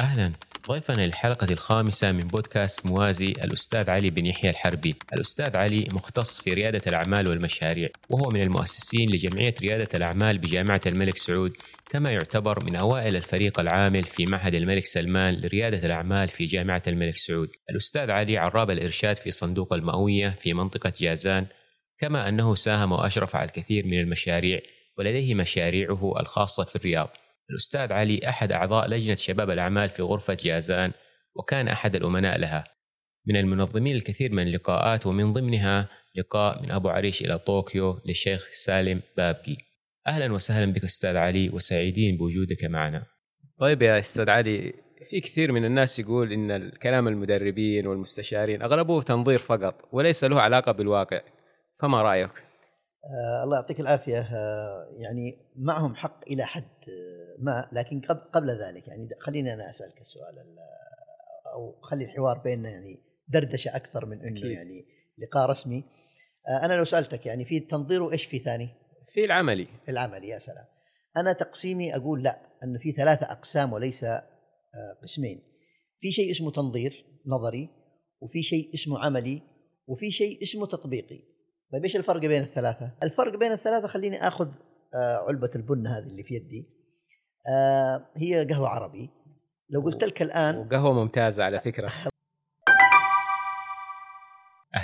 أهلا. ضيفنا للحلقة الخامسة من بودكاست موازي الأستاذ علي بن يحيى الحربي. الأستاذ علي مختص في ريادة الأعمال والمشاريع وهو من المؤسسين لجمعية ريادة الأعمال بجامعة الملك سعود كما يعتبر من أوائل الفريق العامل في معهد الملك سلمان لريادة الأعمال في جامعة الملك سعود. الأستاذ علي عراب الإرشاد في صندوق المئوية في منطقة جازان كما أنه ساهم وأشرف على الكثير من المشاريع ولديه مشاريعه الخاصة في الرياض. الأستاذ علي أحد أعضاء لجنة شباب الأعمال في غرفة جازان وكان أحد الأمناء لها. من المنظمين الكثير من اللقاءات ومن ضمنها لقاء من أبو عريش إلى طوكيو للشيخ سالم بابكي أهلا وسهلا بك أستاذ علي وسعيدين بوجودك معنا. طيب يا أستاذ علي في كثير من الناس يقول إن الكلام المدربين والمستشارين أغلبه تنظير فقط وليس له علاقة بالواقع. فما رأيك؟ آه الله يعطيك العافية. آه يعني معهم حق إلى حد آه، ما لكن قبل, قبل ذلك يعني خليني أنا أسألك السؤال أو خلي الحوار بيننا يعني دردشة أكثر من أنه يعني لقاء رسمي. آه أنا لو سألتك يعني في التنظير وإيش في ثاني؟ في العملي. في العملي يا سلام. أنا تقسيمي أقول لا أنه في ثلاثة أقسام وليس آه، قسمين. في شيء اسمه تنظير نظري وفي شيء اسمه عملي وفي شيء اسمه تطبيقي. طيب إيش الفرق بين الثلاثة؟ الفرق بين الثلاثة خليني آخذ آه، علبة البن هذه اللي في يدي. آه، هي قهوة عربي. لو قلت لك الآن وقهوة ممتازة على فكرة.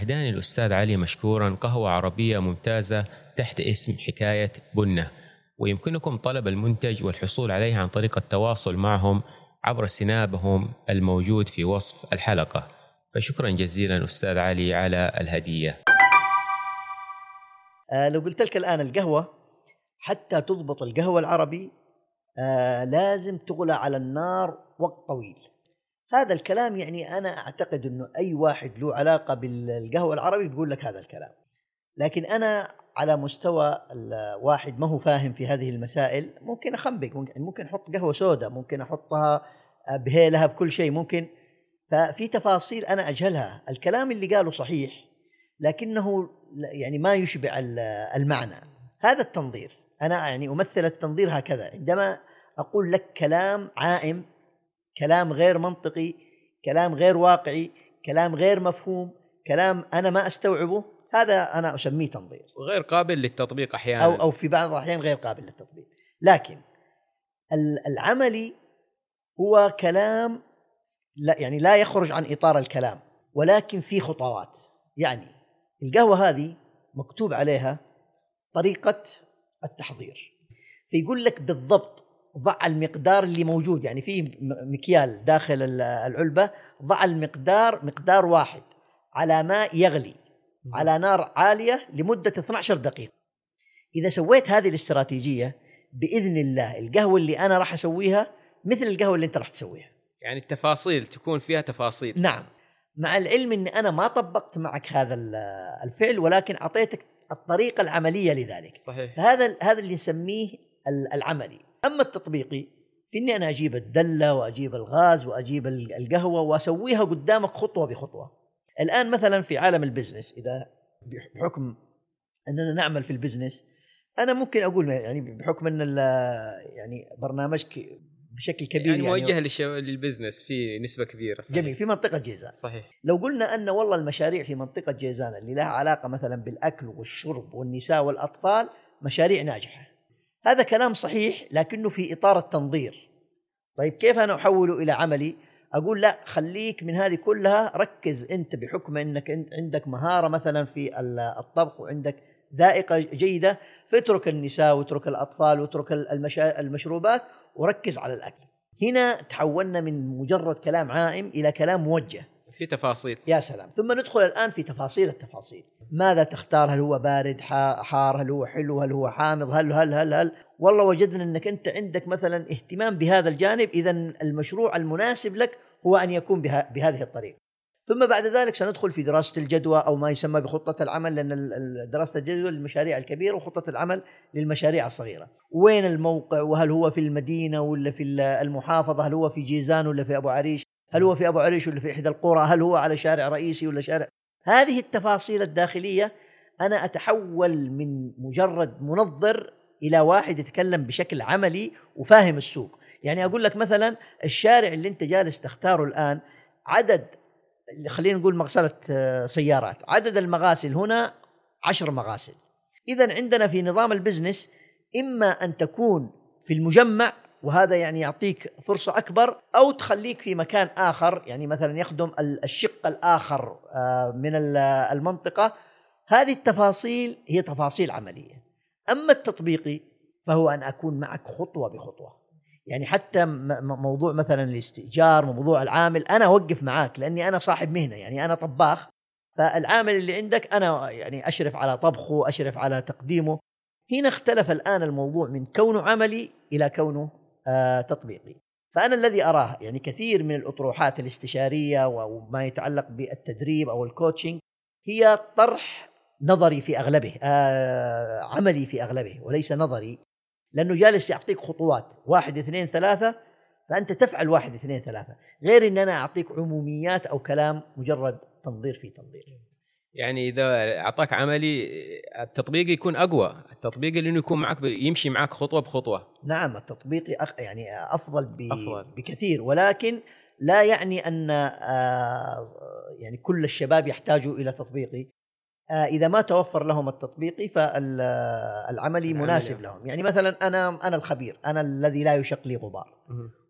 أهداني الأستاذ علي مشكورا قهوة عربية ممتازة تحت اسم حكاية بنة. ويمكنكم طلب المنتج والحصول عليه عن طريق التواصل معهم عبر سنابهم الموجود في وصف الحلقة. فشكرا جزيلا أستاذ علي على الهدية. آه لو قلت لك الآن القهوة حتى تضبط القهوة العربي آه لازم تغلى على النار وقت طويل. هذا الكلام يعني أنا أعتقد إنه أي واحد له علاقة بالقهوة العربي بيقول لك هذا الكلام. لكن أنا على مستوى الواحد ما هو فاهم في هذه المسائل ممكن أخنبق ممكن ممكن أحط قهوة سوداء ممكن أحطها بهيلها بكل شيء ممكن. ففي تفاصيل أنا أجهلها. الكلام اللي قاله صحيح لكنه يعني ما يشبع المعنى. هذا التنظير أنا يعني أمثل التنظير هكذا. عندما أقول لك كلام عائم كلام غير منطقي كلام غير واقعي كلام غير مفهوم كلام أنا ما أستوعبه هذا أنا أسميه تنظير. وغير قابل للتطبيق أحيانا. أو أو في بعض الأحيان غير قابل للتطبيق. لكن العملي هو كلام لا يعني لا يخرج عن إطار الكلام ولكن في خطوات. يعني القهوة هذه مكتوب عليها طريقة التحضير. فيقول لك بالضبط ضع المقدار اللي موجود يعني في مكيال داخل العلبة ضع المقدار مقدار واحد على ماء يغلي على نار عالية لمدة 12 دقيقة. إذا سويت هذه الاستراتيجية بإذن الله القهوة اللي أنا راح أسويها مثل القهوة اللي أنت راح تسويها. يعني التفاصيل تكون فيها تفاصيل. نعم. مع العلم إني أنا ما طبقت معك هذا الفعل ولكن أعطيتك الطريقة العملية لذلك. صحيح. هذا هذا اللي نسميه العملي. أما التطبيقي في إني أنا أجيب الدلة وأجيب الغاز وأجيب القهوة وأسويها قدامك خطوة بخطوة. الآن مثلا في عالم ال business إذا بحكم أننا نعمل في ال business أنا ممكن أقول يعني بحكم أن يعني برنامجك بشكل كبير يعني, يعني موجه يعني لل business في نسبة كبيرة صحيح. جميل في منطقة جيزان. صحيح. لو قلنا أن والله المشاريع في منطقة جيزان اللي لها علاقة مثلا بالأكل والشرب والنساء والأطفال مشاريع ناجحة. هذا كلام صحيح لكنه في إطار التنظير. طيب كيف أنا أحوله إلى عملي؟ أقول لا خليك من هذه كلها ركز أنت بحكم إنك انت عندك مهارة مثلا في الطبخ وعندك ذائقة جيدة فاترك النساء واترك الأطفال واترك المشروبات وركز على الأكل. هنا تحولنا من مجرد كلام عائم إلى كلام موجه. في تفاصيل. يا سلام. ثم ندخل الآن في تفاصيل التفاصيل. ماذا تختار؟ هل هو بارد حار هل هو حلو؟ هل هو حامض؟ هل هل هل هل؟ والله وجدنا أنك أنت عندك مثلا اهتمام بهذا الجانب اذا المشروع المناسب لك هو أن يكون بهذه الطريقة. ثم بعد ذلك سندخل في دراسة الجدوى أو ما يسمى بخطة العمل لأن دراسة الجدوى للمشاريع الكبيرة وخطة العمل للمشاريع الصغيرة. وين الموقع؟ وهل هو في المدينة ولا في المحافظة؟ هل هو في جيزان ولا في أبو عريش؟ هل هو في أبو عريش ولا في إحدى القرى؟ هل هو على شارع رئيسي ولا شارع؟ هذه التفاصيل الداخلية أنا أتحول من مجرد منظر إلى واحد يتكلم بشكل عملي وفاهم السوق. يعني أقول لك مثلا الشارع اللي أنت جالس تختاره الآن عدد خلينا نقول مغسلة آه، سيارات. عدد المغاسل هنا عشر مغاسل. اذا عندنا في نظام البزنس إما أن تكون في المجمع وهذا يعني يعطيك فرصة أكبر أو تخليك في مكان آخر يعني مثلا يخدم الشق الآخر آه، من المنطقة. هذه التفاصيل هي تفاصيل عملية. أما التطبيقي فهو أن أكون معك خطوة بخطوة. يعني حتى موضوع مثلا الاستئجار موضوع العامل أنا أوقف معاك لأني أنا صاحب مهنة يعني أنا طباخ فالعامل اللي عندك أنا يعني أشرف على طبخه أشرف على تقديمه. هنا اختلف الآن الموضوع من كونه عملي إلى كونه آه تطبيقي. فأنا الذي أراه يعني كثير من الأطروحات الاستشارية وما يتعلق بالتدريب أو الكوتشنج هي طرح نظري في أغلبه آه عملي في أغلبه وليس نظري. لأنه جالس يعطيك خطوات. واحد اثنين ثلاثة. فأنت تفعل واحد اثنين ثلاثة. غير أن أنا أعطيك عموميات أو كلام مجرد تنظير في تنظير. يعني إذا أعطاك عملي التطبيق يكون أقوى. التطبيق اللي يكون معك يمشي معك خطوة بخطوة. نعم التطبيقي أخ يعني أفضل, ب... أفضل. بكثير. ولكن لا يعني أن آه، يعني كل الشباب يحتاجوا إلى تطبيقي. إذا ما توفر لهم التطبيقي فالعملي مناسب لهم. يعني مثلا أنا أنا الخبير أنا الذي لا يشق لي غبار.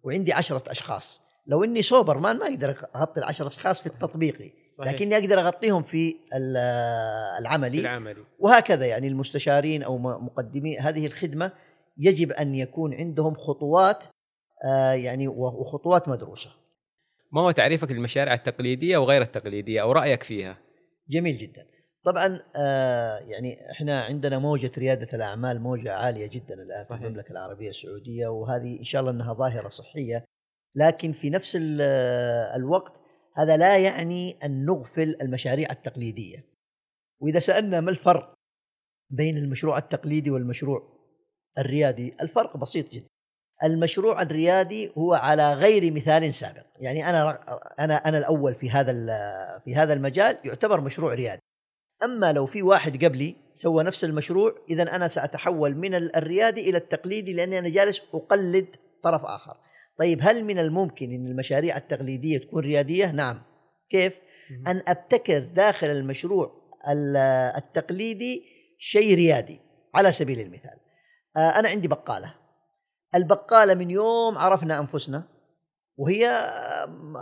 وعندي عشرة أشخاص. لو إني سوبر مان ما أقدر أغطي العشرة أشخاص في التطبيقي صحيح. لكني أقدر أغطيهم في العملي. في العملي. وهكذا يعني المستشارين أو مقدمي هذه الخدمة يجب أن يكون عندهم خطوات آه، يعني وخطوات مدروسة. ما هو تعريفك للمشاريع التقليدية وغير التقليدية أو رأيك فيها؟ جميل جدا. طبعا آه، يعني إحنا عندنا موجة ريادة الأعمال موجة عالية جدا الآن في المملكة العربية السعودية وهذه إن شاء الله إنها ظاهرة صحية. لكن في نفس الوقت هذا لا يعني أن نغفل المشاريع التقليدية. وإذا سألنا ما الفرق بين المشروع التقليدي والمشروع الريادي الفرق بسيط جدا. المشروع الريادي هو على غير مثال سابق. يعني أنا أنا أنا الأول في هذا في هذا المجال يعتبر مشروع ريادي. أما لو في واحد قبلي سوى نفس المشروع اذا أنا سأتحول من الريادي إلى التقليدي لأني أنا جالس أقلد طرف آخر. طيب هل من الممكن إن المشاريع التقليدية تكون ريادية؟ نعم. كيف؟ أن أبتكر داخل المشروع التقليدي شيء ريادي على سبيل المثال. آه، أنا عندي بقالة. البقالة من يوم عرفنا أنفسنا وهي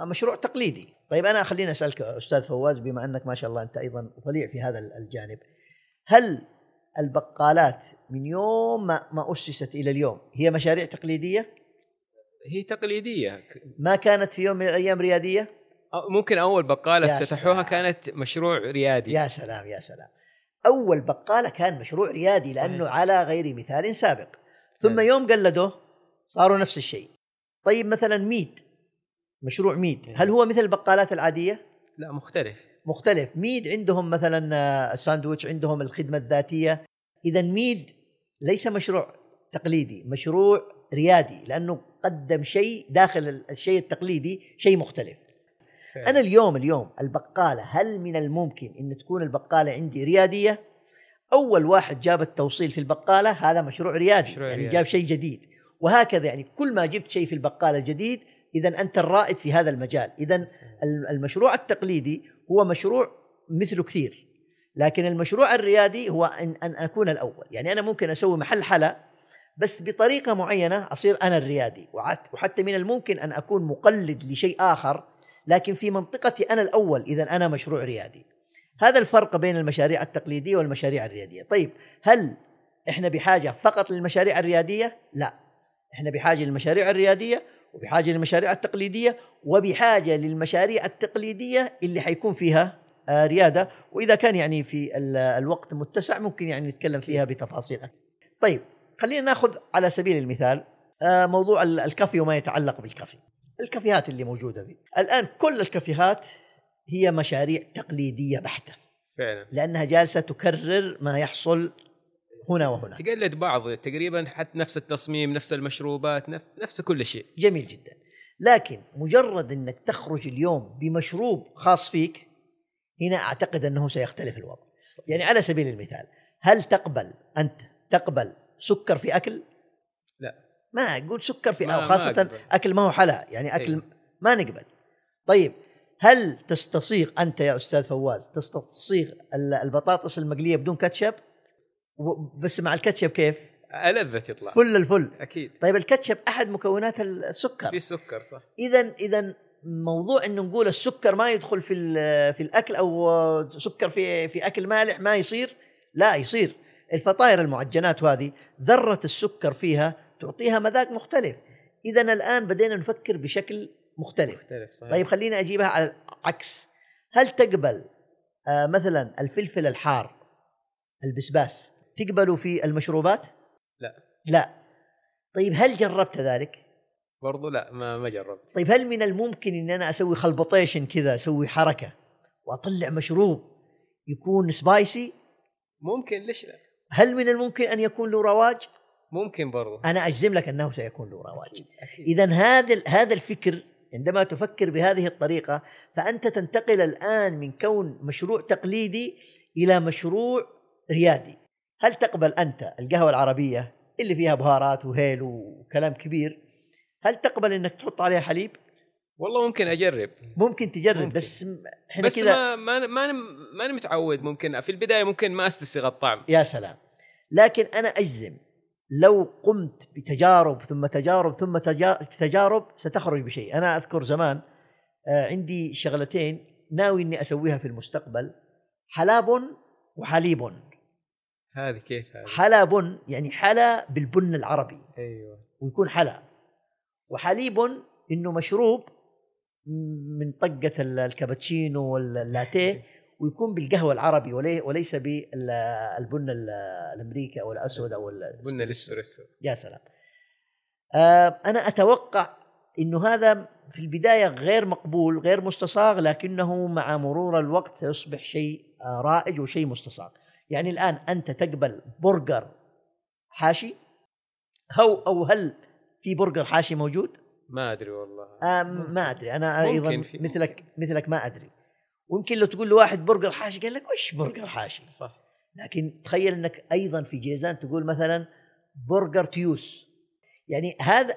مشروع تقليدي. طيب أنا خليني أسألك أستاذ فواز بما أنك ما شاء الله أنت أيضا ضليع في هذا الجانب. هل البقالات من يوم ما, ما أسست إلى اليوم هي مشاريع تقليدية؟ هي تقليدية. ما كانت في يوم من الأيام ريادية؟ ممكن أول بقالة افتتحوها كانت مشروع ريادي. يا سلام يا سلام. أول بقالة كان مشروع ريادي لأنه صحيح. على غير مثال سابق. ثم يوم قلدوه صاروا نفس الشيء. طيب مثلا ميد مشروع ميد. هل هو مثل البقالات العادية؟ لا مختلف. مختلف. ميد عندهم مثلا الساندويتش آه، عندهم الخدمة الذاتية. اذا ميد ليس مشروع تقليدي مشروع ريادي لأنه قدم شيء داخل الشيء التقليدي شيء مختلف. فعلا. أنا اليوم اليوم البقالة هل من الممكن إن تكون البقالة عندي ريادية؟ أول واحد جاب التوصيل في البقالة هذا مشروع ريادي. مشروع يعني ريادي. جاب شيء جديد. وهكذا يعني كل ما جبت شيء في البقالة جديد اذا أنت الرائد في هذا المجال. اذا المشروع التقليدي هو مشروع مثله كثير. لكن المشروع الريادي هو ان أن أكون الأول. يعني أنا ممكن أسوي محل حلا بس بطريقة معينة أصير أنا الريادي. وحتى من الممكن أن أكون مقلد لشيء آخر لكن في منطقتي أنا الأول اذا أنا مشروع ريادي. هذا الفرق بين المشاريع التقليدية والمشاريع الريادية. طيب هل إحنا بحاجة فقط للمشاريع الريادية؟ لا. إحنا بحاجة للمشاريع الريادية وبحاجة للمشاريع التقليدية وبحاجة للمشاريع التقليدية اللي حيكون فيها آه، ريادة وإذا كان يعني في الوقت متسع ممكن يعني نتكلم فيها بتفاصيل أكثر. طيب خلينا ناخذ على سبيل المثال آه، موضوع الكافي وما يتعلق بالكافي. الكافيهات اللي موجودة فيه. الآن كل الكافيهات هي مشاريع تقليدية بحتة. فعلا. لأنها جالسة تكرر ما يحصل هنا وهنا. تقلد بعض تقريبا حتى نفس التصميم، نفس المشروبات، نفس كل شيء. جميل جدا. لكن مجرد إنك تخرج اليوم بمشروب خاص فيك هنا أعتقد أنه سيختلف الوضع. يعني على سبيل المثال، هل تقبل أنت تقبل سكر في أكل؟ لا ما أقول سكر في ما- أو ما خاصة أقبل. أكل ما هو حلا يعني أكل أيوة. ما نقبل طيب هل تستصيغ أنت يا أستاذ فواز تستصيغ ال- البطاطس المقلية بدون كاتشب بس مع الكاتشب كيف؟ ألذ تطلع فل الفل. أكيد. طيب الكاتشب أحد مكونات السكر. في سكر صح. اذا اذا موضوع إنه نقول السكر ما يدخل في في الأكل أو سكر في في أكل مالح ما يصير. لا يصير. الفطاير المعجنات هذه ذرة السكر فيها تعطيها مذاق مختلف. اذا الآن بدينا نفكر بشكل مختلف. مختلف صحيح. طيب خليني أجيبها على العكس. هل تقبل آه مثلا الفلفل الحار البسباس؟ تقبله في المشروبات؟ لا. لا. طيب هل جربت ذلك؟ برضو لا ما ما جربت. طيب هل من الممكن إن أنا أسوي خلبطيشن كذا أسوي حركة وأطلع مشروب يكون سبايسي ممكن ليش لا؟ هل من الممكن أن يكون له رواج؟ ممكن برضو. أنا أجزم لك أنه سيكون له رواج. اذا هذا هذا الفكر عندما تفكر بهذه الطريقة فأنت تنتقل الآن من كون مشروع تقليدي إلى مشروع ريادي. هل تقبل أنت القهوة العربية اللي فيها بهارات وهيل وكلام كبير؟ هل تقبل إنك تحط عليها حليب؟ والله ممكن أجرب. ممكن تجرب ممكن. بس إحنا بس كذا ما ما ما ماني متعود ممكن. في البداية ممكن ما أستسيغ الطعم. يا سلام. لكن أنا أجزم لو قمت بتجارب ثم تجارب ثم تجا- تجارب ستخرج بشيء. أنا أذكر زمان آه، عندي شغلتين ناوي إني أسويها في المستقبل حلاب وحليب. هذه كيف هذه؟ حلاب يعني حلا بالبن العربي. أيوه. ويكون حلا. وحليب إنه مشروب من طقة ال- الكابتشينو واللاتيه ويكون بالقهوة العربي ولي- وليس بالبن ال- الأمريكي أو الأسود أو ال- قلنا الاسبريسو يا سلام. آه أنا أتوقع إنه هذا في البداية غير مقبول غير مستصاغ لكنه مع مرور الوقت سيصبح شيء آه رائج وشيء مستصاغ يعني الآن أنت تقبل برجر حاشي؟ هو أو هل في برجر حاشي موجود؟ ما أدري والله. آه ما أدري. أنا ممكن أيضا في- مثلك مثلك ما أدري. ويمكن لو تقول لواحد برجر حاشي قال لك وش برجر حاشي؟ صح. لكن تخيل إنك أيضا في جيزان تقول مثلا برجر تيوس. يعني هذا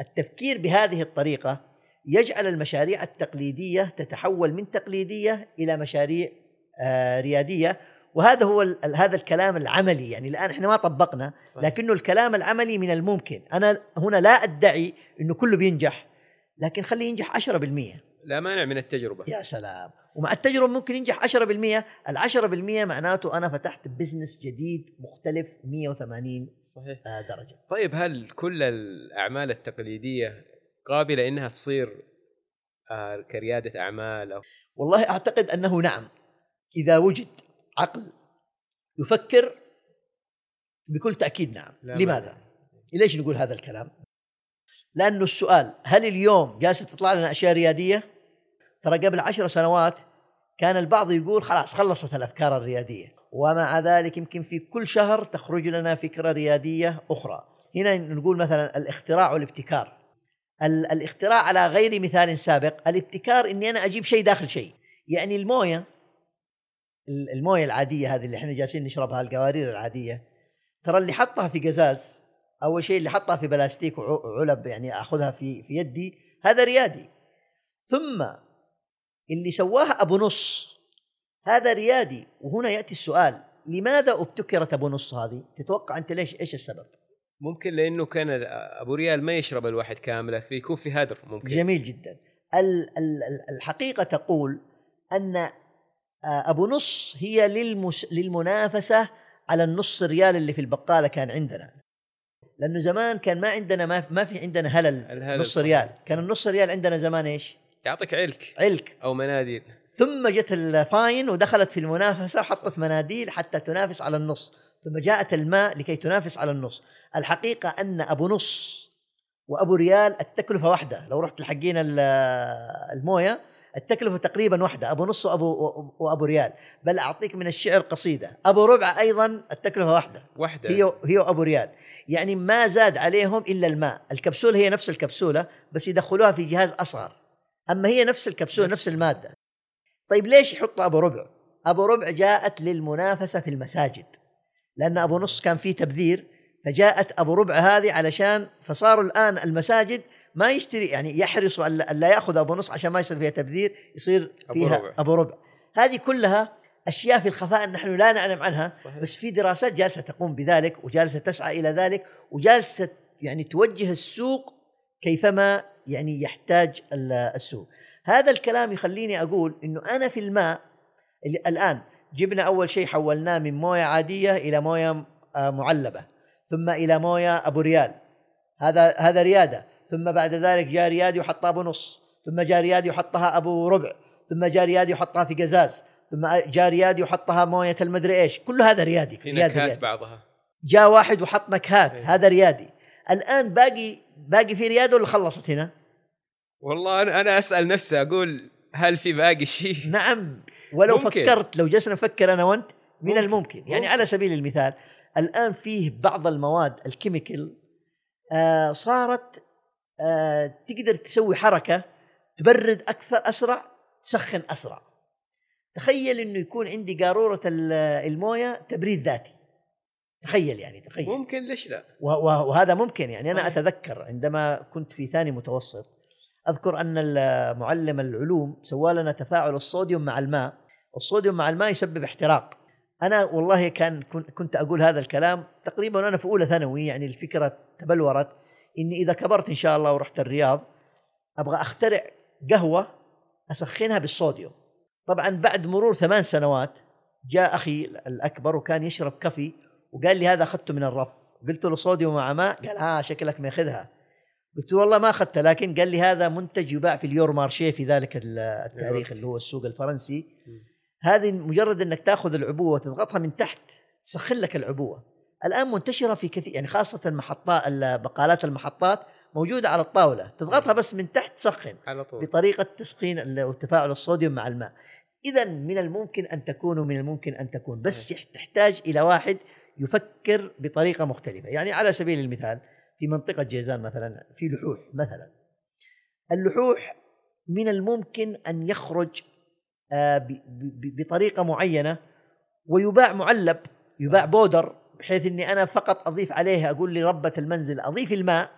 التفكير بهذه الطريقة يجعل المشاريع التقليدية تتحول من تقليدية إلى مشاريع آه، ريادية. وهذا هو هذا الكلام العملي يعني الآن إحنا ما طبقنا صحيح. لكنه الكلام العملي من الممكن. أنا هنا لا أدعي إنه كله بينجح لكن خليه ينجح 10% لا مانع من التجربة. يا سلام. ومع التجربة ممكن ينجح 10% ال 10% معناته أنا فتحت بزنس جديد مختلف 180 صحيح. آه، درجة. طيب هل كل الأعمال التقليدية قابلة إنها تصير آه، كريادة أعمال أو؟ والله أعتقد أنه نعم إذا وجد. عقل يفكر بكل تأكيد نعم. لا لماذا؟ مانع. ليش نقول هذا الكلام؟ لأنه السؤال هل اليوم جالسة تطلع لنا أشياء ريادية؟ ترى قبل عشر سنوات كان البعض يقول خلاص خلصت الأفكار الريادية ومع ذلك يمكن في كل شهر تخرج لنا فكرة ريادية أخرى. هنا نقول مثلا الاختراع والابتكار. ال- الاختراع على غير مثال سابق الابتكار إني أنا أجيب شيء داخل شيء. يعني الموية ال- المويه العادية هذه اللي إحنا جالسين نشربها القوارير العادية. ترى اللي حطها في قزاز أول شيء اللي حطها في بلاستيك وع- وعلب يعني أخذها في في يدي هذا ريادي. ثم اللي سواها أبو نص هذا ريادي. وهنا يأتي السؤال لماذا ابتكرت أبو نص هذه؟ تتوقع أنت ليش إيش السبب؟ ممكن لأنه كان أبو ريال ما يشرب الواحد كاملة فيكون في هدر ممكن. جميل جدا. ال- ال- ال- الحقيقة تقول أن أبو نص هي للمس للمنافسة على النص ريال اللي في البقالة كان عندنا. لأنه زمان كان ما عندنا ما ما في عندنا هلل الهلل نص صحيح. ريال. كان النص ريال عندنا زمان إيش؟ يعطيك علك. علك. أو مناديل. ثم جت الفاين ودخلت في المنافسة وحطت مناديل حتى تنافس على النص. ثم جاءت الماء لكي تنافس على النص. الحقيقة أن أبو نص وأبو ريال التكلفة واحدة. لو رحت لحقين ال- الموية التكلفة تقريبا واحدة أبو نص وأبو وأبو ريال. بل أعطيك من الشعر قصيدة. أبو ربع أيضا التكلفة واحدة. واحدة. هي هي وأبو ريال. يعني ما زاد عليهم إلا الماء. الكبسوله هي نفس الكبسولة بس يدخلوها في جهاز أصغر. أما هي نفس الكبسولة نفس. المادة. طيب ليش يحطوا أبو ربع؟ أبو ربع جاءت للمنافسة في المساجد. لأن أبو نص كان فيه تبذير فجاءت أبو ربع هذه علشان فصاروا الآن المساجد ما يشتري يعني يحرصوا ألا ألا يأخذ أبو نص عشان ما يصير فيها تبذير يصير أبو فيها ربع. أبو ربع هذه كلها أشياء في الخفاء نحن لا نعلم عنها صحيح. بس في دراسات جالسة تقوم بذلك وجالسة تسعى إلى ذلك وجالسة يعني توجه السوق كيفما يعني يحتاج ال- السوق هذا الكلام يخليني أقول إنه أنا في الماء اللي الآن جبنا أول شيء حولناه من موية عادية إلى موية آه، معلبة ثم إلى موية أبو ريال هذا هذا ريادة ثم بعد ذلك جاء ريادي وحطها أبو نص ثم جاء ريادي وحطها أبو ربع ثم جاء ريادي وحطها في قزاز ثم جاء ريادي وحطها موية المدري إيش كل هذا ريادي في ريادي نكهات ريادي. بعضها جاء واحد وحط نكهات إيه. هذا ريادي الآن باقي باقي في رياده ولا خلصت هنا؟ والله أنا أنا أسأل نفسي أقول هل في باقي شيء؟ نعم ولو ممكن. فكرت لو جلسنا نفكر أنا وأنت من ممكن. الممكن يعني ممكن. على سبيل المثال الآن فيه بعض المواد الكيميكال آه صارت آه تقدر تسوي حركة تبرد أكثر أسرع تسخن أسرع. تخيل إنه يكون عندي قارورة ال- الموية تبريد ذاتي. تخيل يعني تخيل. ممكن ليش لا؟ وهذا ممكن يعني. أنا صحيح. أتذكر عندما كنت في ثاني متوسط أذكر أن معلم العلوم سوى لنا تفاعل الصوديوم مع الماء. الصوديوم مع الماء يسبب احتراق. أنا والله كان كن- كنت أقول هذا الكلام تقريبا وأنا في أولى ثانوي يعني الفكرة تبلورت. إني إذا كبرت إن شاء الله ورحت الرياض أبغى أخترع قهوة أسخنها بالصوديوم. طبعا بعد مرور ثمان سنوات جاء أخي الأكبر وكان يشرب كفي وقال لي هذا أخذته من الرف. قلت له صوديوم مع ماء؟ قال ها شكلك ماخذها. قلت له والله ما أخذته لكن قال لي هذا منتج يباع في اليور مارشيه في ذلك ال- التاريخ اللي هو السوق الفرنسي. هذه مجرد إنك تأخذ العبوة وتضغطها من تحت تسخن لك العبوة. الآن منتشرة في كثير يعني خاصة المحطات بقالات المحطات موجودة على الطاولة تضغطها بس من تحت تسخن على طول. بطريقة تسخين وتفاعل الصوديوم مع الماء. اذا من الممكن أن تكون ومن الممكن أن تكون بس تحتاج إلى واحد يفكر بطريقة مختلفة. يعني على سبيل المثال في منطقة جيزان مثلا في لحوح مثلا. اللحوح من الممكن أن يخرج آه، بطريقة معينة ويباع معلب يباع بودر بحيث إني أنا فقط أضيف عليه أقول لربة المنزل أضيف الماء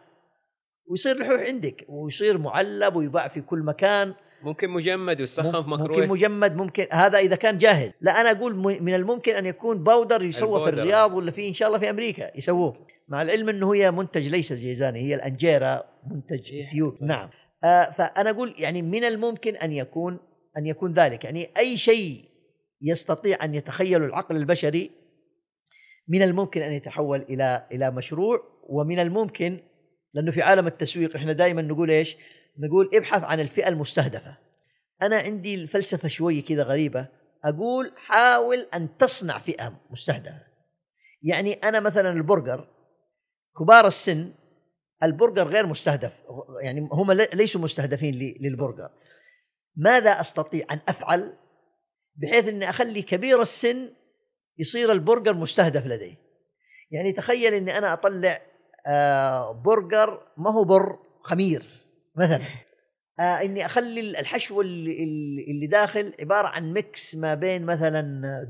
ويصير لحوح عندك ويصير معلب ويباع في كل مكان. ممكن مجمد ويسخن في ممكن ميكروويف مجمد ممكن هذا إذا كان جاهز. لا أنا أقول من الممكن أن يكون powder يسوى في. الرياض ولا في إن شاء الله في أمريكا يسووه. مع العلم إنه هي منتج ليس جيزاني هي الأنجيرا منتج صحيح. نعم. آه فأنا أقول يعني من الممكن أن يكون أن يكون ذلك. يعني أي شيء يستطيع أن يتخيله العقل البشري من الممكن أن يتحول إلى إلى مشروع ومن الممكن لأنه في عالم التسويق إحنا دائما نقول إيش؟ نقول ابحث عن الفئة المستهدفة. أنا عندي الفلسفة شوي كذا غريبة أقول حاول أن تصنع فئة مستهدفة. يعني أنا مثلا البرجر كبار السن البرجر غير مستهدف يعني هم لي- ليسوا مستهدفين للبرجر. ماذا أستطيع أن أفعل بحيث إني أخلي كبير السن يصير البرجر مستهدف لديه. يعني تخيل إني أنا أطلع آه برجر ما هو بر خمير مثلا آه إني أخلي الحشو اللي, اللي داخل عبارة عن mix ما بين مثلا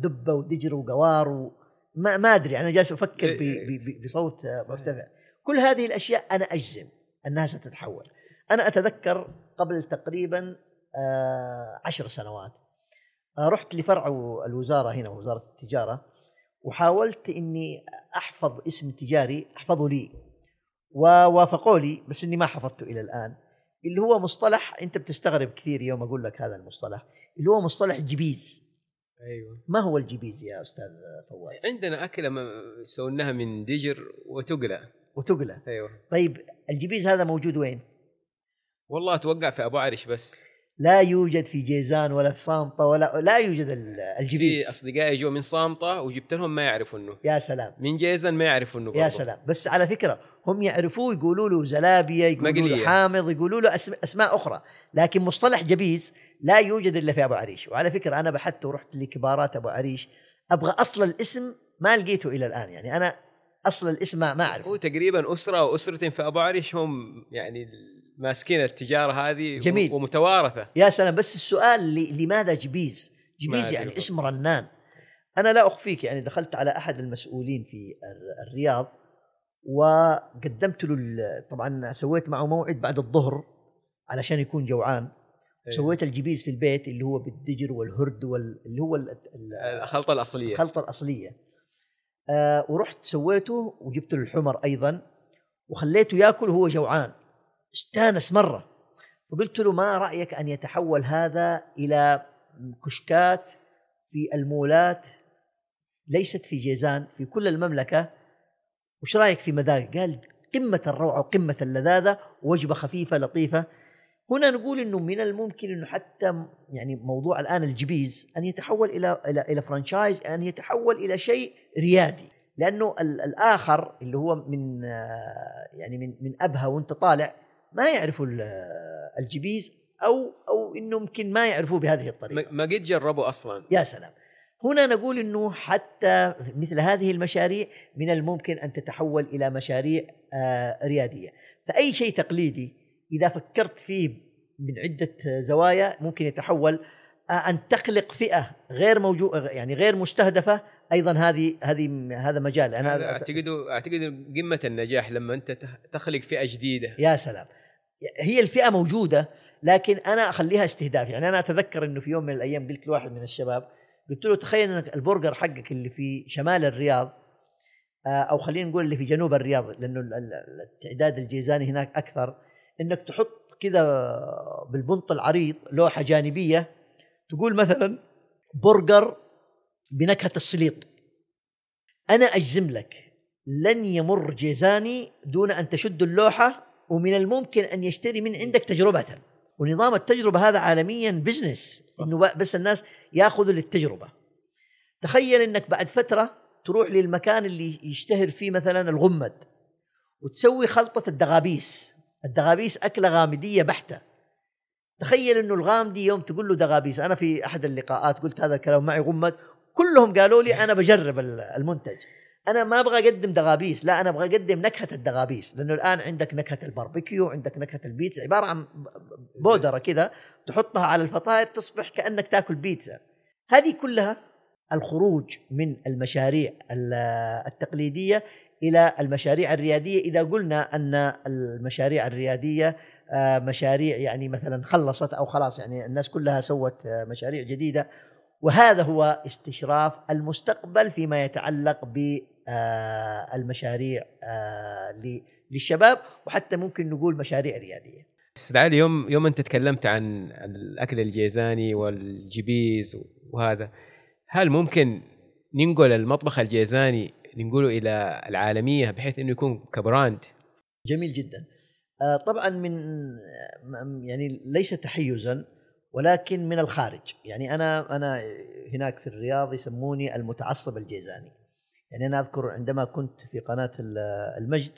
دبة ودجر وقوار و ما, ما أدري أنا جالس أفكر ب- ب- بصوت آه،. مرتفع كل هذه الأشياء أنا أجزم انها ستتحول أنا أتذكر قبل تقريبا آه عشر سنوات آه رحت لفرع الوزارة هنا وزارة التجارة وحاولت إني أحفظ اسم تجاري أحفظه لي ووافقوا لي بس إني ما حفظته إلى الآن. اللي هو مصطلح أنت بتستغرب كثير يوم أقول لك هذا المصطلح اللي هو مصطلح جبيز. أيوه. ما هو الجبيز يا أستاذ فواز؟ عندنا أكلة سويناها من دجر وتقلى. وتقلى. أيوه. طيب الجبيز هذا موجود وين؟ والله أتوقع في أبو عرش بس. لا يوجد في جيزان ولا في صامطه ولا لا يوجد ال- الجبيز في أصدقائي جو من صامتة وجبت لهم ما يعرفوا إنه. يا سلام. من جيزان ما يعرفوا إنه يا برضو. سلام. بس على فكرة هم يعرفوه يقولوا له زلابية يقولوا له. حامض يقولوا له أسماء أخرى. لكن مصطلح جبيز لا يوجد إلا في أبو عريش. وعلى فكرة أنا بحثت ورحت لكبارات أبو عريش. أبغى أصل الاسم ما لقيته إلى الآن. يعني أنا أصل الاسم ما ما هو تقريبا أسرة وأسرتين في أبو عريش هم يعني ماسكين التجارة هذه جميل. ومتوارثة يا سلام بس السؤال لماذا جبيز؟ جبيز يعني. اسم رنان أنا لا أخفيك يعني دخلت على أحد المسؤولين في الر- الرياض وقدمت له طبعا سويت معه موعد بعد الظهر علشان يكون جوعان إيه. سويت الجبيز في البيت اللي هو بالدجر والهرد وال- اللي هو ال- ال- الخلطة الأصلية الخلطة الأصلية آه ورحت سويته وجبت له الحمر أيضا وخليته يأكل وهو جوعان استانس مرة. فقلت له ما رأيك أن يتحول هذا إلى كشكات في المولات ليست في جيزان في كل المملكة؟ وش رأيك في مذاق؟ قال قمة الروعه وقمه اللذاذة وجبة خفيفة لطيفة. هنا نقول إنه من الممكن إنه حتى يعني موضوع الآن الجبيز أن يتحول إلى إلى إلى فرانشايز أن يتحول إلى شيء ريادي. لأنه ال- الآخر اللي هو من آه، يعني من من ابها وأنت طالع ما يعرفوا ال- آه، الجبيز أو أو إنه يمكن ما يعرفوه بهذه الطريقة. ما قد جربوا أصلا. يا سلام. هنا نقول إنه حتى مثل هذه المشاريع من الممكن أن تتحول إلى مشاريع آه، ريادية. فأي شيء تقليدي إذا فكرت فيه من عدة زوايا ممكن يتحول آه، أن تخلق فئة غير موجو يعني غير مستهدفة أيضا هذه هذه هذا مجال. أنا اعتقد أعتقد قمة النجاح لما أنت تخ- تخلق فئة جديدة. يا سلام. هي الفئة موجودة لكن أنا أخليها استهداف. يعني أنا أتذكر إنه في يوم من الأيام قلت لواحد من الشباب قلت له تخيل إنك البرجر حقك اللي في شمال الرياض آه، أو خلينا نقول اللي في جنوب الرياض لأنه ال- ال- التعداد الجيزاني هناك أكثر إنك تحط كذا بالبنط العريض لوحة جانبية تقول مثلا برجر بنكهة السليط. أنا أجزم لك لن يمر جيزاني دون أن تشد اللوحة ومن الممكن أن يشتري من عندك تجربة. ونظام التجربة هذا عالميا business صح. إنه بس الناس ياخذوا للتجربة. تخيل إنك بعد فترة تروح للمكان اللي يشتهر فيه مثلا الغمد وتسوي خلطة الدغابيس. الدغابيس أكلة غامدية بحتة. تخيل إنه الغامدي يوم تقول له دغابيس أنا في أحد اللقاءات قلت هذا الكلام معي غمد كلهم قالوا لي أنا بجرب ال- المنتج. أنا ما أبغى أقدم دغابيس لا أنا أبغى أقدم نكهة الدغابيس لأنه الآن عندك نكهة الباربيكيو عندك نكهة البيتزا عبارة عن بودرة كذا تحطها على الفطاير تصبح كأنك تأكل بيتزا. هذه كلها الخروج من المشاريع ال- التقليدية إلى المشاريع الريادية. إذا قلنا أن المشاريع الريادية آه، مشاريع يعني مثلا خلصت أو خلاص يعني الناس كلها سوت آه، مشاريع جديدة وهذا هو استشراف المستقبل فيما يتعلق بالمشاريع للشباب وحتى ممكن نقول مشاريع ريادية. أستاذ علي يوم يوم أنت تكلمت عن الأكل الجيزاني والجبيز وهذا هل ممكن ننقل المطبخ الجيزاني ننقله إلى العالمية بحيث إنه يكون كبراند جميل جدا. آه، طبعا من يعني ليس تحيزا ولكن من الخارج، يعني أنا أنا هناك في الرياض يسموني المتعصب الجيزاني. يعني أنا أذكر عندما كنت في قناة ال- المجد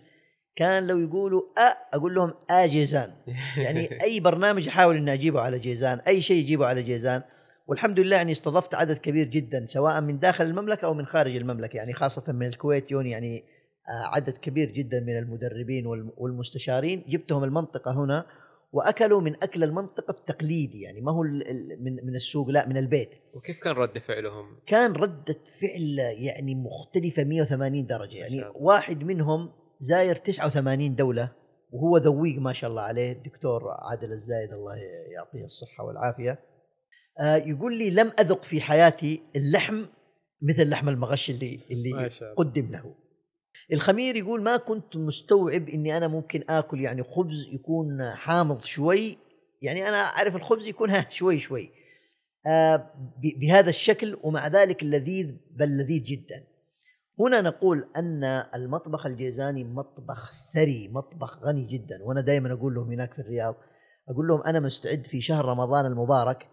كان لو يقولوا أ أقول لهم آ جيزان. يعني أي برنامج احاول اني اجيبه على جيزان أي شيء يجيبه على جيزان. والحمد لله يعني استضفت عدد كبير جدا سواء من داخل المملكة أو من خارج المملكة. يعني خاصة من الكويت يوني يعني آه، عدد كبير جدا من المدربين والم- والمستشارين. جبتهم المنطقة هنا وأكلوا من أكل المنطقة التقليدي يعني ما هو من من السوق لا من البيت وكيف كان رد فعلهم؟ كان ردة فعل يعني مختلفة 180 درجة يعني. واحد منهم زاير 89 دولة وهو ذويق ما شاء الله عليه الدكتور عادل الزايد الله يعطيه الصحة والعافية آه يقول لي لم أذق في حياتي اللحم مثل لحم المغش اللي اللي. قدم له الخمير يقول ما كنت مستوعب إني أنا ممكن آكل يعني خبز يكون حامض شوي. يعني أنا أعرف الخبز يكون ها شوي شوي. آه، بهذا الشكل ومع ذلك لذيذ بل لذيذ جدا. هنا نقول أن المطبخ الجيزاني مطبخ ثري مطبخ غني جدا. وأنا دائما أقول لهم هناك في الرياض أقول لهم أنا مستعد في شهر رمضان المبارك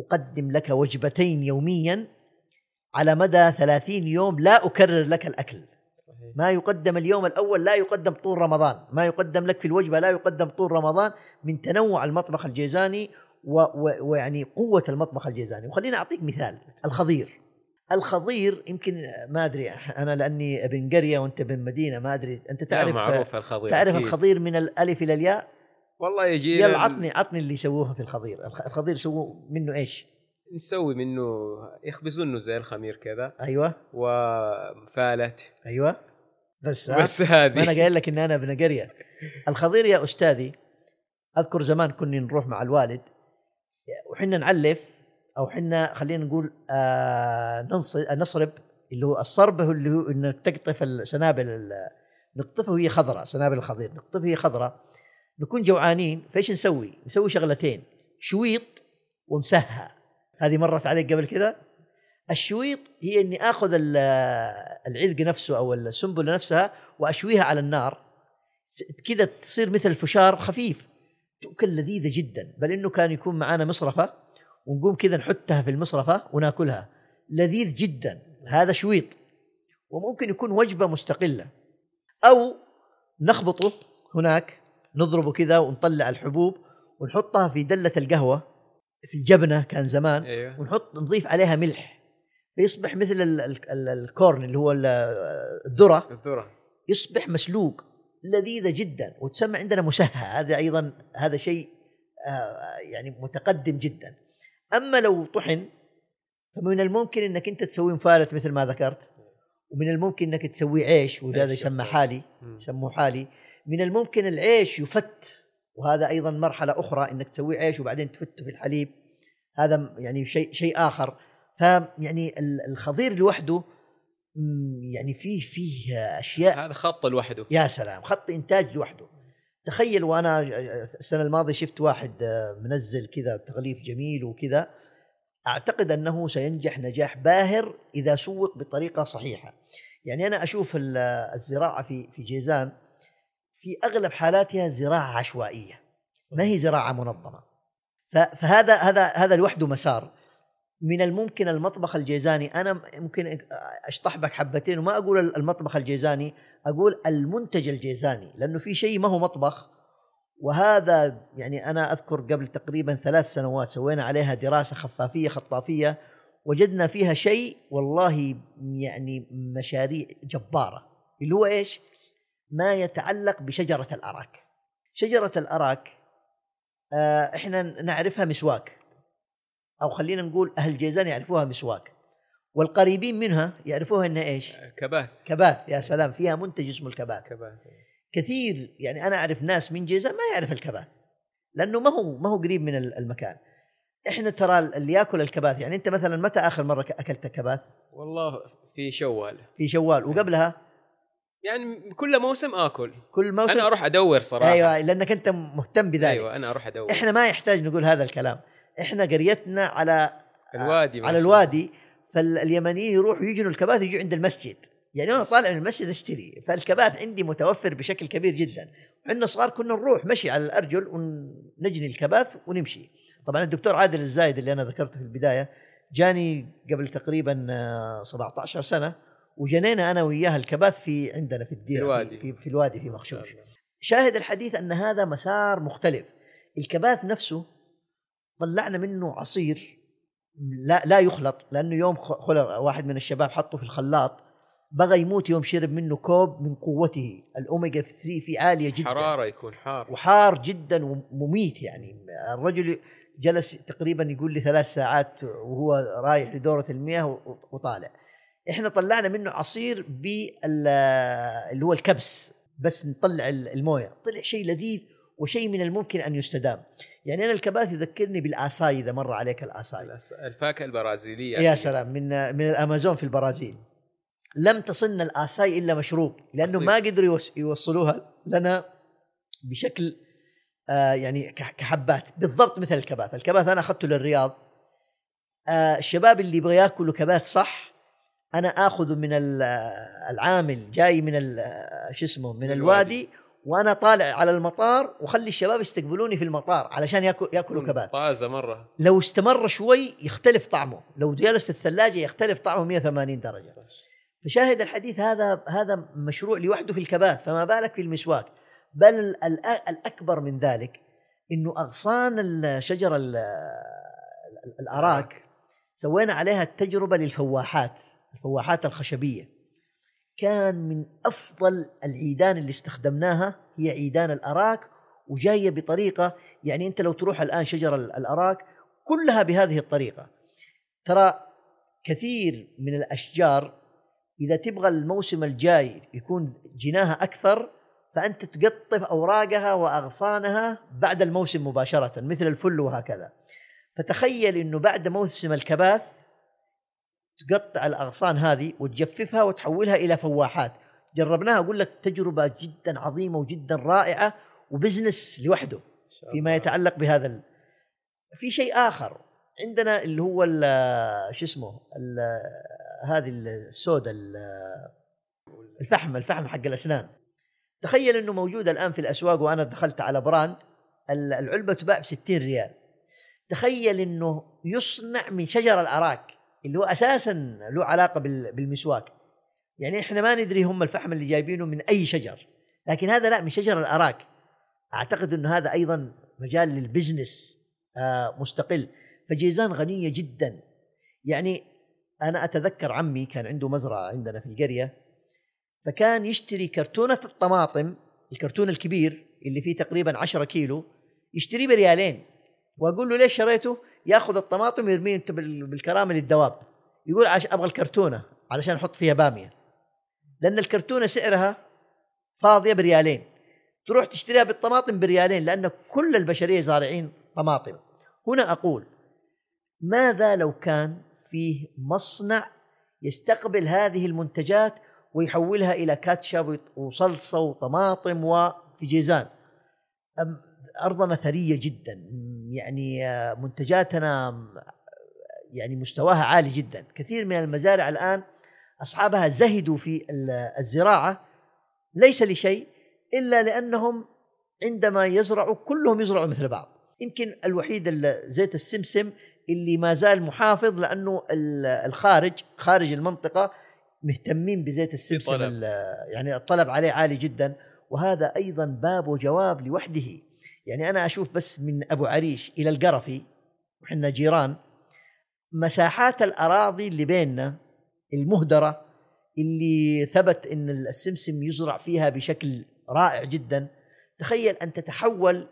أقدم لك وجبتين يوميا على مدى 30 يوم لا أكرر لك الأكل. صحيح. ما يقدم اليوم الأول لا يقدم طول رمضان، ما يقدم لك في الوجبة لا يقدم طول رمضان من تنوع المطبخ الجيزاني ويعني قوة المطبخ الجيزاني، وخليني أعطيك مثال الخضير. الخضير يمكن ما أدري أنا لأني ابن قرية وأنت ابن مدينة ما أدري أنت تعرف معروف الخضير تعرف أكيد. الخضير من الألف إلى الياء؟ والله يجي يلا عطني عطني اللي يسووها في الخضير، الخ- الخضير يسووه منه إيش؟ نسوي منه يخبزونه زي الخمير كذا أيوه وفالت أيوه بس؟ بس هذه. أنا قايل لك إن أنا ابن قرية. الخضير يا أستاذي أذكر زمان كنا نروح مع الوالد وحنا نعلف أو حنا خلينا نقول آه نصرب اللي هو الصرب هو اللي هو انك تقطف السنابل ال- نقطفها وهي خضراء سنابل الخضير نقطفها وهي خضراء. نكون جوعانين فإيش نسوي؟ نسوي شغلتين شويط ومسهى. هذه مرت عليك قبل كده؟ الشويط هي إني آخذ ال- العذق نفسه أو السنبلة نفسها وأشويها على النار. كذا تصير مثل فشار خفيف تؤكل لذيذة جدا. بل إنه كان يكون معانا مصرفة ونقوم كذا نحطها في المصرفة وناكلها. لذيذ جدا هذا شويط. وممكن يكون وجبة مستقلة. أو نخبطه هناك نضربه كذا ونطلع الحبوب ونحطها في دلة القهوة في الجبنة كان زمان. أيوه ونحط نضيف عليها ملح. فيصبح مثل ال- ال- ال- الكورن اللي هو ال- الذرة. الذرة. يصبح مسلوق لذيذة جدا. وتسمى عندنا مسهى هذا أيضا هذا شيء آه، يعني متقدم جدا. أما لو طحن فمن الممكن إنك أنت تسويه مفالت مثل ما ذكرت. ومن الممكن إنك تسويه عيش وهذا يسمى. حالي. يسموه حالي. من الممكن العيش يفت. وهذا أيضا مرحلة أخرى إنك تسويه عيش وبعدين تفته في الحليب. هذا يعني شيء شيء آخر. فيعني ال- الخضير لوحده يعني فيه فيه أشياء هذا خط لوحده. يا سلام خط إنتاج لوحده. تخيل وأنا السنة الماضية شفت واحد منزل كذا تغليف جميل وكذا. أعتقد أنه سينجح نجاح باهر إذا سوق بطريقة صحيحة. يعني أنا أشوف ال- الزراعة في في جيزان في أغلب حالاتها زراعة عشوائية. ما هي زراعة منظمة. فهذا هذا هذا لوحده مسار. من الممكن المطبخ الجيزاني أنا ممكن اشطح بك حبتين وما أقول المطبخ الجيزاني أقول المنتج الجيزاني لأنه في شيء ما هو مطبخ وهذا يعني أنا أذكر قبل تقريبا ثلاث سنوات سوينا عليها دراسة خفافية خطافية وجدنا فيها شيء والله يعني مشاريع جبارة اللي هو إيش؟ ما يتعلق بشجرة الأراك. شجرة الأراك آه إحنا نعرفها مسواك أو خلينا نقول أهل جيزان يعرفوها مسواك. والقريبين منها يعرفوها إنها إيش؟ كباث كباث يا سلام فيها منتج اسمه الكباث كباث كثير يعني أنا أعرف ناس من جيزان ما يعرف الكباث لأنه ما هو ما هو قريب من ال- المكان. إحنا ترى اللي يأكل الكباث يعني أنت مثلا متى آخر مرة أكلت كباث والله في شوال. في شوال وقبلها؟ يعني كل موسم آكل. كل موسم؟ أنا أروح أدور صراحة. أيوه لأنك أنت مهتم بذلك. أيوه أنا أروح أدور. إحنا ما يحتاج نقول هذا الكلام. إحنا قريتنا على الوادي على الوادي فاليمنيين يروحوا يجنوا الكباث يجوا عند المسجد. يعني أنا طالع من المسجد أشتري فالكباث عندي متوفر بشكل كبير جدا. إحنا صغار كنا نروح مشي على الأرجل ونجني الكباث ونمشي. طبعا الدكتور عادل الزايد اللي أنا ذكرته في البداية جاني قبل تقريبا آه، 17 سنة وجنينا أنا وياه الكباث في عندنا في الديرة الوادي. في, في, الوادي في مخشوش. شاهد الحديث أن هذا مسار مختلف. الكباث نفسه طلعنا منه عصير لا لا يخلط لأنه يوم خ- خلق واحد من الشباب حطه في الخلاط بغى يموت يوم شرب منه كوب من قوته الأوميجا 3 فيه عالية جدا. حرارة يكون حار. وحار جدا ومميت يعني. الرجل جلس تقريبا يقول لي ثلاث ساعات وهو رايح لدورة المياه وطالع. إحنا طلعنا منه عصير بال اللي هو الكبس بس نطلع ال- الموية. طلع شيء لذيذ وشيء من الممكن أن يستدام. يعني أنا الكباث يذكرني بالآساي إذا مر عليك الآساي. الفاكهة البرازيلية. يا سلام من من الأمازون في البرازيل. لم تصلنا الآساي إلا مشروب لأنه. ما قدروا يوص- يوصلوها لنا بشكل آه يعني كحبات بالضبط مثل الكبات. الكبات أنا أخذته للرياض. آه الشباب اللي يبغى يأكلوا كبات صح أنا آخذه من ال- العامل جاي من شو اسمه من الوادي وأنا طالع على المطار وخلي الشباب يستقبلوني في المطار علشان ياكل ياكلوا كبات طازة مرة. لو استمر شوي يختلف طعمه. لو جلس في الثلاجة يختلف طعمه 180 درجة. فشاهد الحديث هذا هذا مشروع لوحده في الكبات فما بالك في المسواك. بل ال- ال- الأكبر من ذلك إنه أغصان الشجرة ال- ال- الأراك. سوينا عليها التجربة للفواحات الفواحات الخشبية. كان من أفضل العيدان اللي استخدمناها هي عيدان الأراك وجاية بطريقة يعني أنت لو تروح الآن شجر ال- الأراك كلها بهذه الطريقة. ترى كثير من الأشجار إذا تبغى الموسم الجاي يكون جناها أكثر فأنت تقطف أوراقها وأغصانها بعد الموسم مباشرة مثل الفل وهكذا. فتخيل إنه بعد موسم الكباث تقطع الأغصان هذه وتجففها وتحولها إلى فواحات. جربناها أقول لك تجربة جدا عظيمة وجدا رائعة و business لوحده فيما يتعلق بهذا ال... في شيء آخر. عندنا اللي هو شو اسمه؟ هذه السوداء ال- الفحم الفحم حق الأسنان. تخيل إنه موجود الآن في الأسواق وأنا دخلت على brand ال- العلبة تباع ب 60 ريال. تخيل إنه يصنع من شجر الأراك. اللي هو أساسا له علاقة بال- بالمسواك. يعني إحنا ما ندري هم الفحم اللي جايبينه من أي شجر لكن هذا لا من شجر الأراك. أعتقد إنه هذا أيضا مجال للبزنس آه، مستقل. فجيزان غنية جدا. يعني أنا أتذكر عمي كان عنده مزرعة عندنا في القرية فكان يشتري كرتونة الطماطم الكرتون الكبير اللي فيه تقريبا 10 كيلو يشتريه بريالين. وأقول له ليش شريته؟ ياخذ الطماطم ويرميه انت بال- بالكرامه للدواب يقول عش أبغى الكرتونة علشان أحط فيها بامية. لأن الكرتونة سعرها فاضية بريالين. تروح تشتريها بالطماطم بريالين لأن كل البشرية زارعين طماطم. هنا أقول ماذا لو كان فيه مصنع يستقبل هذه المنتجات ويحولها إلى كاتشب وصلصة وطماطم وفي جيزان أرضنا ثرية جدا. يعني آه، منتجاتنا م- يعني مستواها عالي جدا. كثير من المزارع الآن أصحابها زهدوا في ال- الزراعة. ليس لشيء إلا لأنهم عندما يزرعوا كلهم يزرعوا مثل بعض. يمكن الوحيد ال- زيت السمسم اللي ما زال محافظ لأنه ال- الخارج خارج المنطقة مهتمين بزيت السمسم يعني الطلب عليه عالي جدا. وهذا أيضا باب وجواب لوحده. يعني أنا أشوف بس من أبو عريش إلى القرفي وحنا جيران مساحات الأراضي اللي بيننا المهدرة اللي ثبت إن السمسم يزرع فيها بشكل رائع جدا تخيل أن تتحول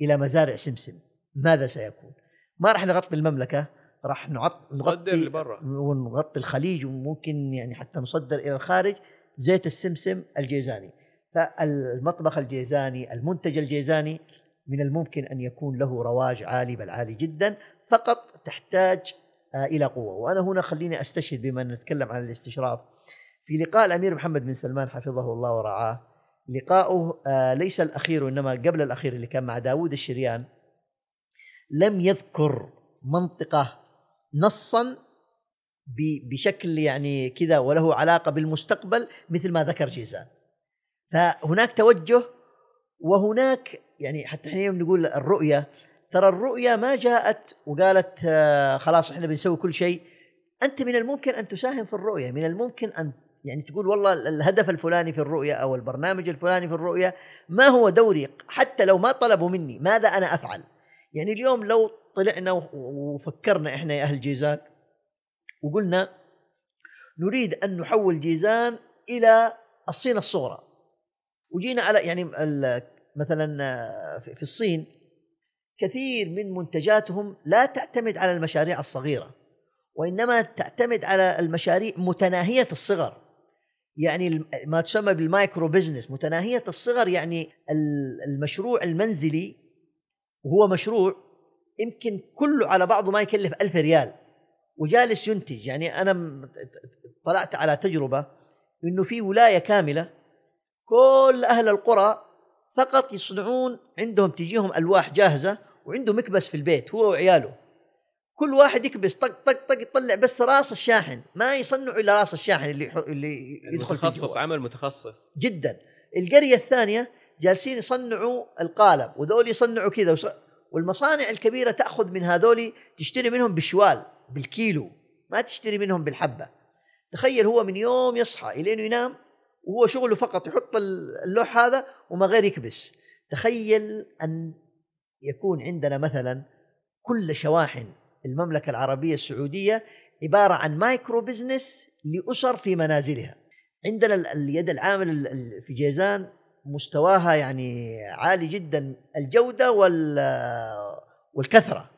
إلى مزارع سمسم ماذا سيكون؟ ما راح نغطي المملكة راح نعط نصدر نغطي لبرا. ونغطي الخليج وممكن يعني حتى نصدر إلى الخارج زيت السمسم الجيزاني فالمطبخ الجيزاني المنتج الجيزاني من الممكن أن يكون له رواج عالي بل عالي جدا فقط تحتاج آه، إلى قوة. وأنا هنا خليني أستشهد بما أن نتكلم عن الاستشراف. في لقاء الأمير محمد بن سلمان حفظه الله ورعاه لقاؤه آه، ليس الأخير وإنما قبل الأخير اللي كان مع داوود الشريان لم يذكر منطقه نصا بشكل يعني كذا وله علاقة بالمستقبل مثل ما ذكر جيزان. فهناك توجه وهناك يعني حتى إحنا نقول الرؤية ترى الرؤية ما جاءت وقالت آه، خلاص إحنا بنسوي كل شيء. أنت من الممكن أن تساهم في الرؤية من الممكن أن يعني تقول والله الهدف الفلاني في الرؤية أو البرنامج الفلاني في الرؤية ما هو دوري حتى لو ما طلبوا مني ماذا أنا أفعل؟ يعني اليوم لو طلعنا وفكرنا إحنا يا أهل جيزان وقلنا نريد أن نحول جيزان إلى الصين الصغرى. وجينا على يعني مثلا آه، في الصين كثير من منتجاتهم لا تعتمد على المشاريع الصغيرة وإنما تعتمد على المشاريع متناهية الصغر. يعني ما تسمى بال micro business متناهية الصغر يعني ال- المشروع المنزلي وهو مشروع يمكن كله على بعضه ما يكلف ألف ريال وجالس ينتج. يعني أنا طلعت على تجربة إنه في ولاية كاملة كل أهل القرى فقط يصنعون عندهم تجيهم ألواح جاهزة وعنده مكبس في البيت هو وعياله. كل واحد يكبس طق طق طق يطلع بس راس الشاحن ما يصنعوا إلا راس الشاحن اللي اللي يدخل في متخصص. عمل متخصص. جدا. القرية الثانية جالسين يصنعوا القالب وذول يصنعوا كذا وص- والمصانع الكبيرة تأخذ من هذول تشتري منهم بشوال بالكيلو ما تشتري منهم بالحبة. تخيل هو من يوم يصحى إلين ينام وهو شغله فقط يحط ال- اللوح هذا وما غير يكبس. تخيل أن يكون عندنا مثلا كل شواحن المملكة العربية السعودية عبارة عن micro business لأسر في منازلها. عندنا ال- اليد العامل ال- ال- في جيزان مستواها يعني عالي جدا الجودة وال والكثرة. و-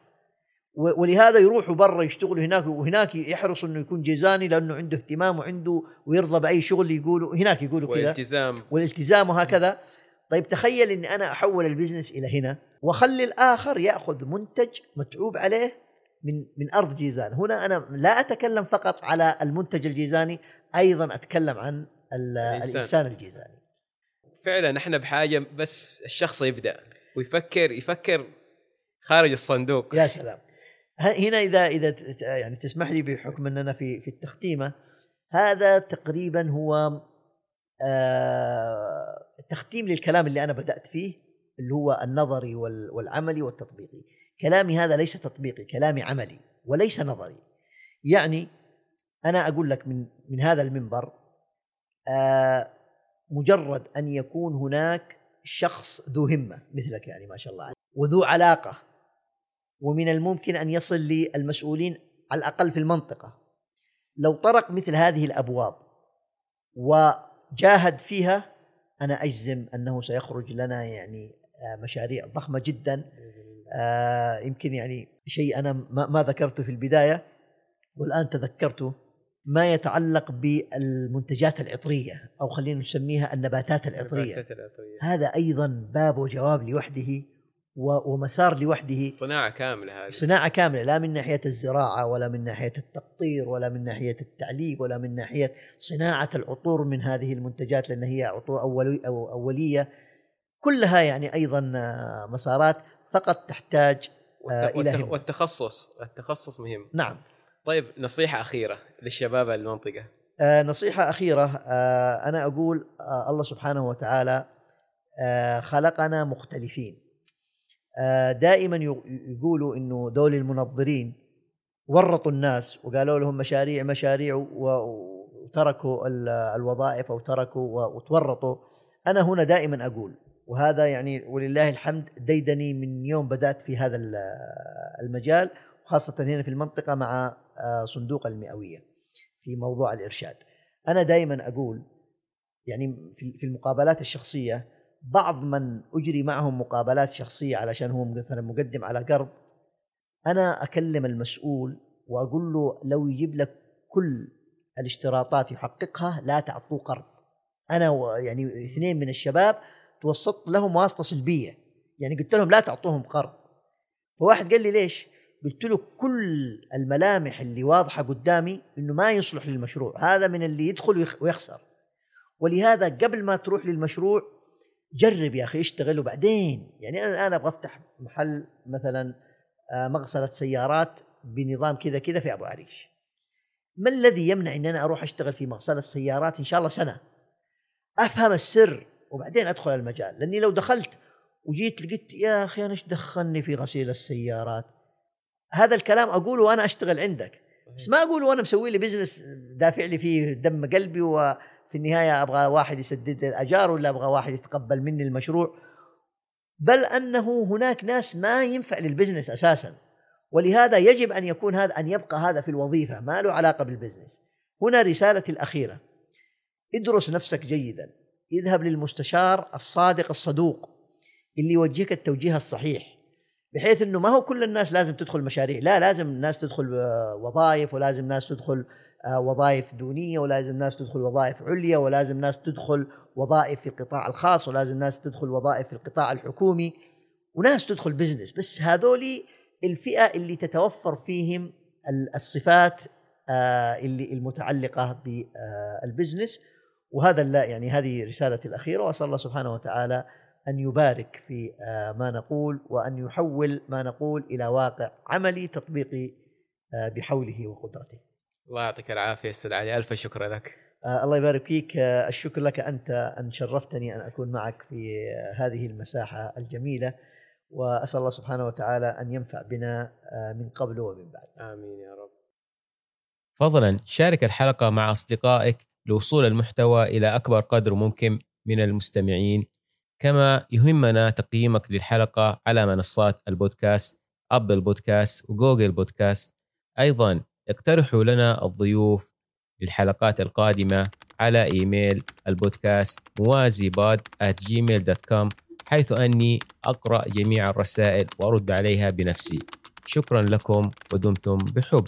ولهذا يروحوا برا يشتغلوا هناك وهناك يحرصوا إنه يكون جيزاني لأنه عنده اهتمام وعنده ويرضى بأي شغل يقولوا هناك يقولوا كذا والالتزام. والالتزام وهكذا. طيب تخيل إني أنا أحول البزنس إلى هنا وأخلي الآخر يأخذ منتج متعوب عليه من من أرض جيزان. هنا أنا لا أتكلم فقط على المنتج الجيزاني أيضا أتكلم عن ال- الإنسان. الإنسان الجيزاني. فعلا إحنا بحاجة بس الشخص يبدأ ويفكر يفكر خارج الصندوق. يا سلام. هنا إذا إذا يعني تسمح لي بحكم أننا في في التختيمة هذا تقريبا هو آه تختيم للكلام اللي أنا بدأت فيه اللي هو النظري وال- والعملي والتطبيقي. كلامي هذا ليس تطبيقي كلامي عملي وليس نظري. يعني أنا أقول لك من من هذا المنبر آه مجرد أن يكون هناك شخص ذو همة مثلك يعني ما شاء الله عليك وذو علاقة ومن الممكن أن يصل للمسؤولين على الأقل في المنطقة. لو طرق مثل هذه الأبواب وجاهد فيها أنا أجزم أنه سيخرج لنا يعني آه، مشاريع ضخمة جدا. آه، يمكن يعني شيء أنا ما ذكرته في البداية والآن تذكرته ما يتعلق بالمنتجات العطرية أو خلينا نسميها النباتات العطرية. النباتات العطرية. هذا أيضا باب وجواب لوحده. ومسار لوحده صناعة كاملة هذه. صناعة كاملة لا من ناحية الزراعة ولا من ناحية التقطير ولا من ناحية التعليب ولا من ناحية صناعة العطور من هذه المنتجات لأن هي عطور اولي أو أولية. كلها يعني أيضا آه، مسارات فقط تحتاج آه، همة. والتخصص التخصص مهم. نعم. طيب نصيحة أخيرة للشباب المنطقة. آه، نصيحة أخيرة آه، أنا أقول آه، الله سبحانه وتعالى آه، خلقنا مختلفين. دائما ي- يقولوا إنه دول المنظرين ورطوا الناس وقالوا لهم مشاريع مشاريع وتركوا ال- الوظائف أو تركوا وتورطوا أنا هنا دائما أقول وهذا يعني ولله الحمد ديدني من يوم بدأت في هذا ال- المجال خاصة هنا في المنطقة مع آه، صندوق المئوية في موضوع الإرشاد. أنا دائما أقول يعني في المقابلات الشخصية بعض من أجري معهم مقابلات شخصية علشان هو مثلا مقدم على قرض أنا أكلم المسؤول وأقول له لو يجيب لك كل الاشتراطات يحققها لا تعطوه قرض. أنا يعني اثنين من الشباب توسطت لهم واسطة سلبية يعني قلت لهم لا تعطوهم قرض. فواحد قال لي ليش؟ قلت له كل الملامح اللي واضحة قدامي إنه ما يصلح للمشروع، هذا من اللي يدخل ويخ- ويخسر. ولهذا قبل ما تروح للمشروع جرب يا أخي اشتغل وبعدين يعني أنا الآن أبغى أفتح محل مثلا آه، مغسلة سيارات بنظام كذا كذا في أبو عريش. ما الذي يمنع إن أنا أروح أشتغل في مغسلة سيارات إن شاء الله سنة؟ أفهم السر وبعدين أدخل المجال، لأني لو دخلت وجيت لقيت يا أخي أنا إيش دخلني في غسيل السيارات؟ هذا الكلام أقوله وأنا أشتغل عندك بس ما أقول وأنا مسوي لي business دافع لي فيه دم قلبي وفي النهاية أبغى واحد يسدد لي الأجار ولا أبغى واحد يتقبل مني المشروع؟ بل أنه هناك ناس ما ينفع لل business أساسا. ولهذا يجب أن يكون هذا أن يبقى هذا في الوظيفة ما له علاقة بالبزنس. هنا رسالتي الأخيرة. ادرس نفسك جيدا. اذهب للمستشار الصادق الصدوق اللي يوجهك التوجيه الصحيح. بحيث إنه ما هو كل الناس لازم تدخل مشاريع. لا لازم الناس تدخل آه، وظائف ولازم ناس تدخل وظائف دونية ولازم ناس تدخل وظائف عليا ولازم ناس تدخل وظائف في القطاع الخاص ولازم ناس تدخل وظائف في القطاع الحكومي وناس تدخل business بس هذولي الفئة اللي تتوفر فيهم ال- الصفات آه، اللي المتعلقة بال business وهذا لا يعني هذه رسالتي الأخيرة وأسأل الله سبحانه وتعالى أن يبارك في آه، ما نقول وأن يحول ما نقول إلى واقع عملي تطبيقي آه، بحوله وقدرته. الله يعطيك العافية أستاذ علي ألف شكر لك. آه، الله يبارك فيك. آه، الشكر لك أنت أن شرفتني أن أكون معك في آه، هذه المساحة الجميلة وأسأل الله سبحانه وتعالى أن ينفع بنا آه، من قبل ومن بعد. آمين يا رب. فضلا شارك الحلقة مع أصدقائك لوصول المحتوى إلى أكبر قدر ممكن من المستمعين. كما يهمنا تقييمك للحلقة على منصات البودكاست أبل بودكاست وجوجل بودكاست. أيضا اقترحوا لنا الضيوف للحلقات القادمة على إيميل البودكاست موازي باد at gmail.com حيث أني أقرأ جميع الرسائل وأرد عليها بنفسي. شكرا لكم ودمتم بحب.